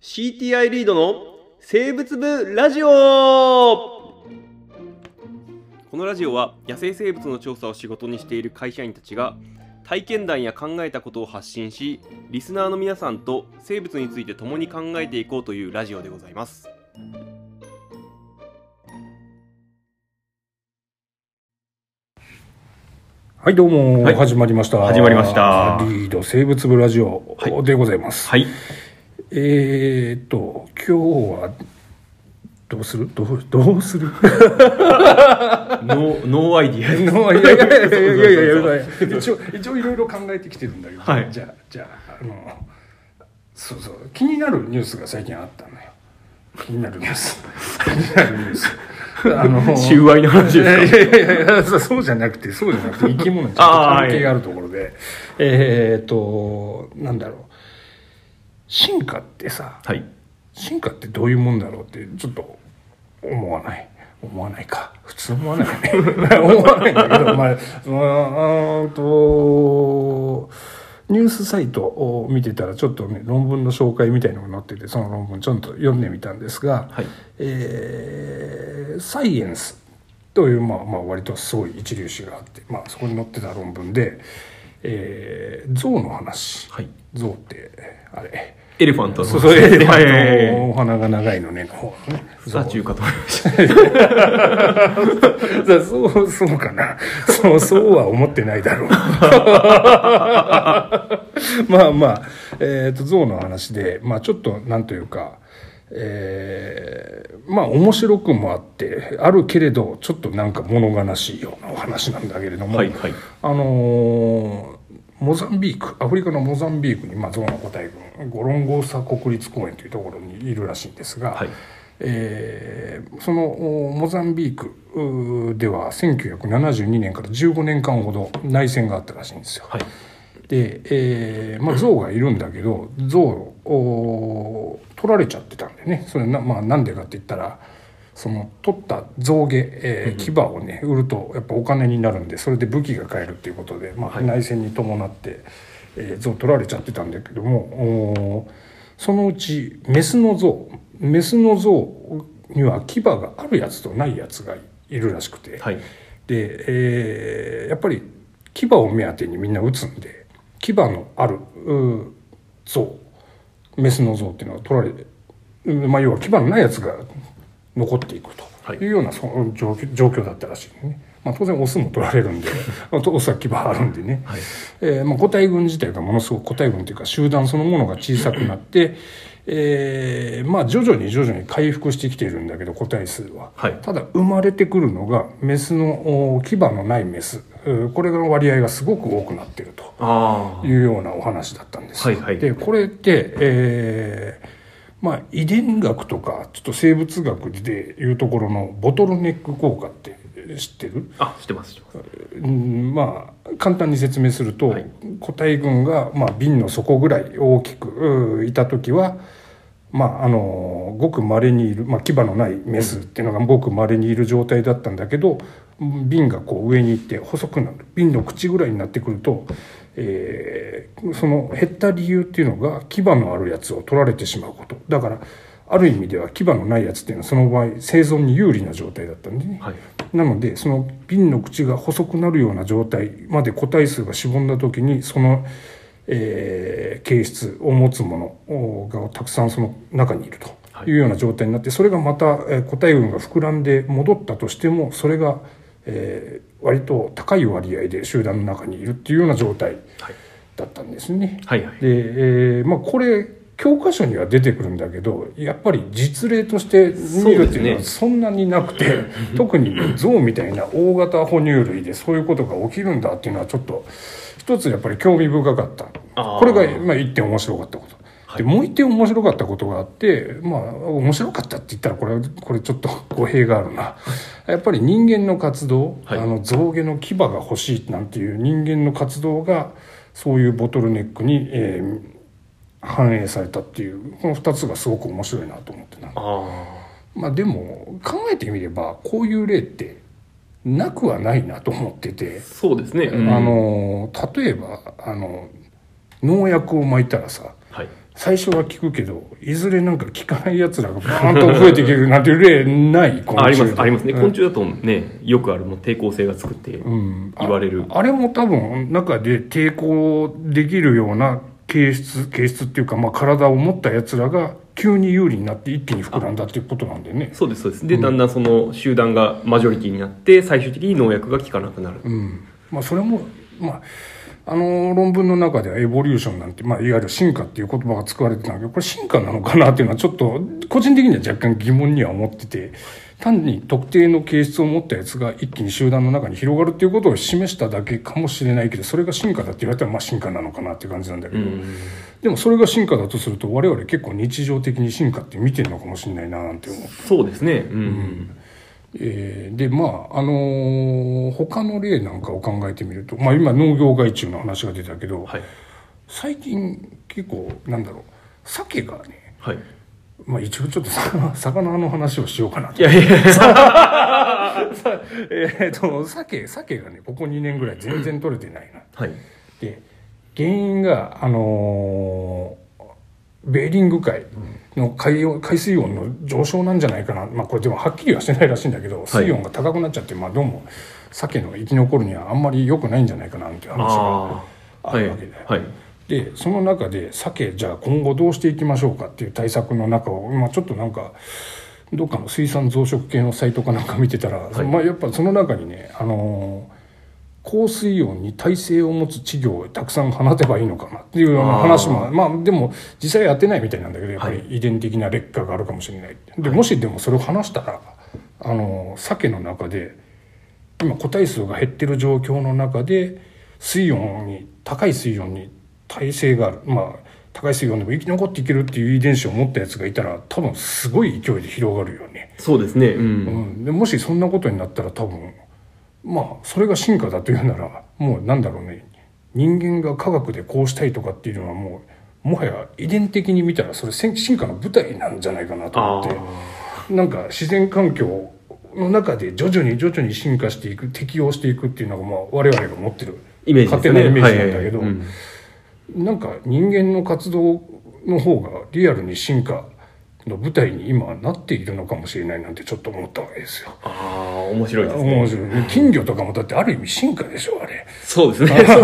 CTI リードの生物部ラジオ。このラジオは野生生物の調査を仕事にしている会社員たちが体験談や考えたことを発信しリスナーの皆さんと生物について共に考えていこうというラジオでございます。はい、どうも、はい。始まりました。始まりました。リード生物部ラジオはい。でございます。はいえーっと、今日は、どうする？どう、どうする？ノーノーアイディア。のいやいやいやいやいやいやいや一応、一応いろいろ考えてきてるんだけど、はい。じゃあ、じゃあ、あの、そうそう、気になるニュースが最近あったのよ。気になるニュース。気になるニュース。あの、収賄の話ですか？いやいやいやそうじゃなくてそうじゃなくて生き物にちょっと関係があるところで。えーっとなんだろう進化ってさはい。進化ってどういうもんだろうってちょっと思わない？思わないか。普通思わないよね。思わないんだけどまあうーんとニュースサイトを見てたらちょっとね論文の紹介みたいのが載っててその論文ちょっと読んでみたんですが、はい。えーサイエンスという、まあ、まあ割とすごい一流誌があって、まあ、そこに載ってた論文で、えー、象の話、はい。象ってあれ。エレファントの。そうそう エレフはいァントのお花が長いのね。の方のねさあ中華と思いました。だそう そうかな。そうそうは思ってないだろう。まあまあ、えー、と象の話で、まあ、ちょっとなんというかえーまあ面白くもあってあるけれどちょっとなんか物悲しいようなお話なんだけれども、はいはい。あのーモザンビークアフリカのモザンビークに、まあ、象の個体群ゴロンゴーサ国立公園というところにいるらしいんですが、はい。えーそのおモザンビークでは1972年から15年間ほど内戦があったらしいんですよ。はい。で、えーまあ、象がいるんだけど象をお取られちゃってたんでね。それな,、まあ、なんでかって言ったらその取った象牙、えー牙をね売るとやっぱお金になるんでそれで武器が買えるっていうことで、まあ、はい。内戦に伴って、えー象取られちゃってたんだけどもおそのうちメスの象メスの象には牙があるやつとないやつがいるらしくて。はい。で、えーやっぱり牙を目当てにみんな打つんで牙のあるう象メスの象っていうのは取られて、うんまあ、要は牙のないやつが残っていくはい。というようなその状況状況だったらしいね。まあ、当然オスも取られるんでオスは牙あるんでね、はい。えーまあ、個体群自体がものすごく個体群というか集団そのものが小さくなって、えーまあ徐々に徐々に回復してきているんだけど個体数は、はい。ただ生まれてくるのがメスのお牙のないメス。うんこれの割合がすごく多くなっているとあいうようなお話だったんですよ。はいはい。でこれって、えーまあ、遺伝学とかちょっと生物学でいうところのボトルネック効果って知ってる？ああ知ってます知ってます。うんまあ簡単に説明すると、はい。個体群が、まあ、瓶の底ぐらい大きくういた時は、まあ、あのごく稀にいる、まあ、牙のないメスっていうのがごく稀にいる状態だったんだけど瓶がこう上に行って細くなる。瓶の口ぐらいになってくると、えーその減った理由っていうのが牙のあるやつを取られてしまうこと。だからある意味では牙のないやつっていうのはその場合生存に有利な状態だったんでね。はい。なのでその瓶の口が細くなるような状態まで個体数がしぼんだ時にその、えー形質を持つものがたくさんその中にいると。い。うような状態になってそれがまた、えー個体群が膨らんで戻ったとしてもそれが、えー割と高い割合で集団の中にいるっていうような状態はい。だったんですね。はいはい。で、えーまあ、これ教科書には出てくるんだけどやっぱり実例として見るっていうのはそんなになくて、特に象みたいな大型哺乳類でそういうことが起きるんだっていうのはちょっと一つやっぱり興味深かった。これがまあ一点面白かったこと。はいでもう一点面白かったことがあってまあ面白かったって言ったらこれこれちょっと 語弊があるな。やっぱり人間の活動、はい。あの象牙の牙が欲しいなんていう人間の活動がそういうボトルネックに、えー反映されたっていうこの2つがすごく面白いなと思ってな。あまあでも考えてみればこういう例ってなくはないなと思ってて、そうですね、うん。あの例えばあの農薬を撒いたらさはい。最初は聞くけどいずれなんか聞かないやつらがバーンと増えていけるなんていう例ない昆虫あありますありますね、うん。昆虫だとねよくあるもう抵抗性がつくってうん。言われる、ああれも多分中で抵抗できるような形質形質っていうか、まあ、体を持ったやつらが急に有利になって一気に膨らんだっていうことなんでね。そうですそうです。で、だんだんその集団がマジョリティになって最終的に農薬が効かなくなる、うん。まあそれもまああの論文の中ではエボリューションなんて、まあ、いわゆる進化っていう言葉が使われてたんだけ。どこれ進化なのかなっていうのはちょっと個人的には若干疑問には思ってて単に特定の形質を持ったやつが一気に集団の中に広がるっていうことを示しただけかもしれないけどそれが進化だって言われたらまあ進化なのかなっていう感じなんだけど、うん。でもそれが進化だとすると我々結構日常的に進化って見てるのかもしれないななんて思う。そうですね。うん、えーでまああのー他の例なんかを考えてみると、まあ、今農業害虫の話が出たけど、はい。最近結構なんだろう鮭がね、はい。まあ、一応ちょっとさ 魚の話をしようかなと。いやいや えーと鮭鮭がねここ2年ぐらい全然取れてないな。はい。で原因があのーベーリング海の海温海水温の上昇なんじゃないかな、まあ、これでもはっきりはしてないらしいんだけど水温が高くなっちゃって、まあ、どうも鮭の生き残るにはあんまり良くないんじゃないかなっていう話がああはいあるわけだよ。はい。でその中で鮭じゃあ今後どうしていきましょうかっていう対策の中を今ちょっとなんかどっかの水産増殖系のサイトかなんか見てたら、い。まあ、やっぱその中にね、あのー高水温に耐性を持つ稚魚をたくさん放てばいいのかなっていうような話もまあでも実際やってないみたいなんだけどやっぱり遺伝的な劣化があるかもしれない、でもしでもそれを話したらあのー鮭の中で今個体数が減ってる状況の中で水温に高い水温に耐性がある。まあ高い水温でも生き残っていけるっていう遺伝子を持ったやつがいたら多分すごい勢いで広がるよね、そうですね。うん、うん、でもしそんなことになったら多分まあそれが進化だというならもうなんだろうね。人間が科学でこうしたいとかっていうのはもうもはや遺伝的に見たらそれ進進化の舞台なんじゃないかなと思って。なんか自然環境の中で徐々に徐々に進化していく適応していくっていうのがまあ我々が持ってるイメージですね。勝手なイメージなんだけど、はいはいはい。なんか人間の活動の方がリアルに進化の舞台に今なっているのかもしれないなんてちょっと思ったわけですよ。ああ面白いです面ね白い。金魚とかもだってある意味進化でしょあれ。そうですね。そうですね。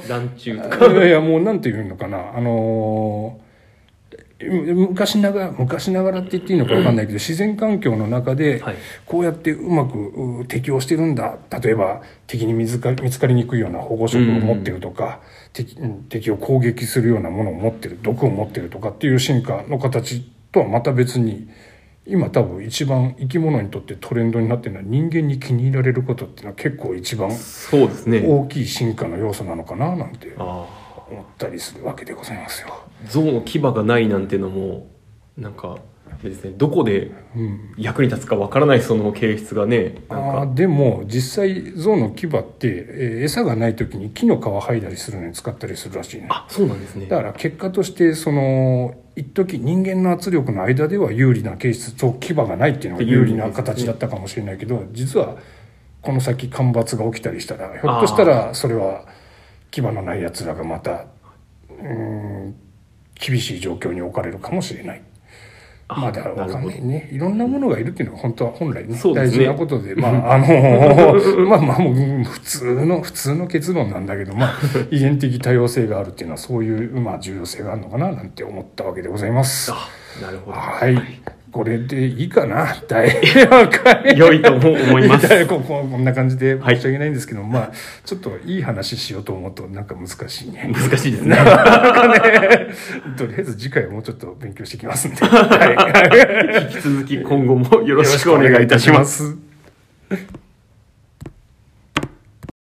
卵中とか。いやいやもうなんていうのかな。あのーむ昔ながら昔ながらって言っていいのか分かんないけど自然環境の中ではい。こうやってうまくう適応してるんだ。例えば敵に見つか見つかりにくいような保護色を持ってるとか、敵うん敵を攻撃するようなものを持ってる毒を持ってるとかっていう進化の形とはまた別に今多分一番生き物にとってトレンドになってるのは人間に気に入られることっていうのは結構一番そうですね。大きい進化の要素なのかななんて。あ思ったりするわけでございますよ。あ象の牙がないなんてのもなんかですねどこでうん、役に立つかわからないその形質がねなんかあーでも実際象の牙って、えー餌がない時に木の皮剥いだりするのに使ったりするらしいね。あそうなんですねだから結果としてその一時人間の圧力の間では有利な形質と牙がないっていうのが有利な形だったかもしれないけど実はこの先干ばつが起きたりしたらひょっとしたらそれは牙のないやつらがまたうーん厳しい状況に置かれるかもしれない。あまあだわかんないね。いろんなものがいるっていうのは本当は本来ねね大事なことで、まあ あの まあまあもう普通の普通の結論なんだけど、まあ 遺伝的多様性があるっていうのはそういうまあ重要性があるのかななんて思ったわけでございます。あなるほどはい。これでいいかな？第4回。良いと思います 第こんな感じで申し訳ないんですけど、まあちょっといい話しようと思うとなんか難しいね。難しいですねとりあえず次回はもうちょっと勉強してきますんで。はい。引き続き今後もよろしくお願いいたしますす。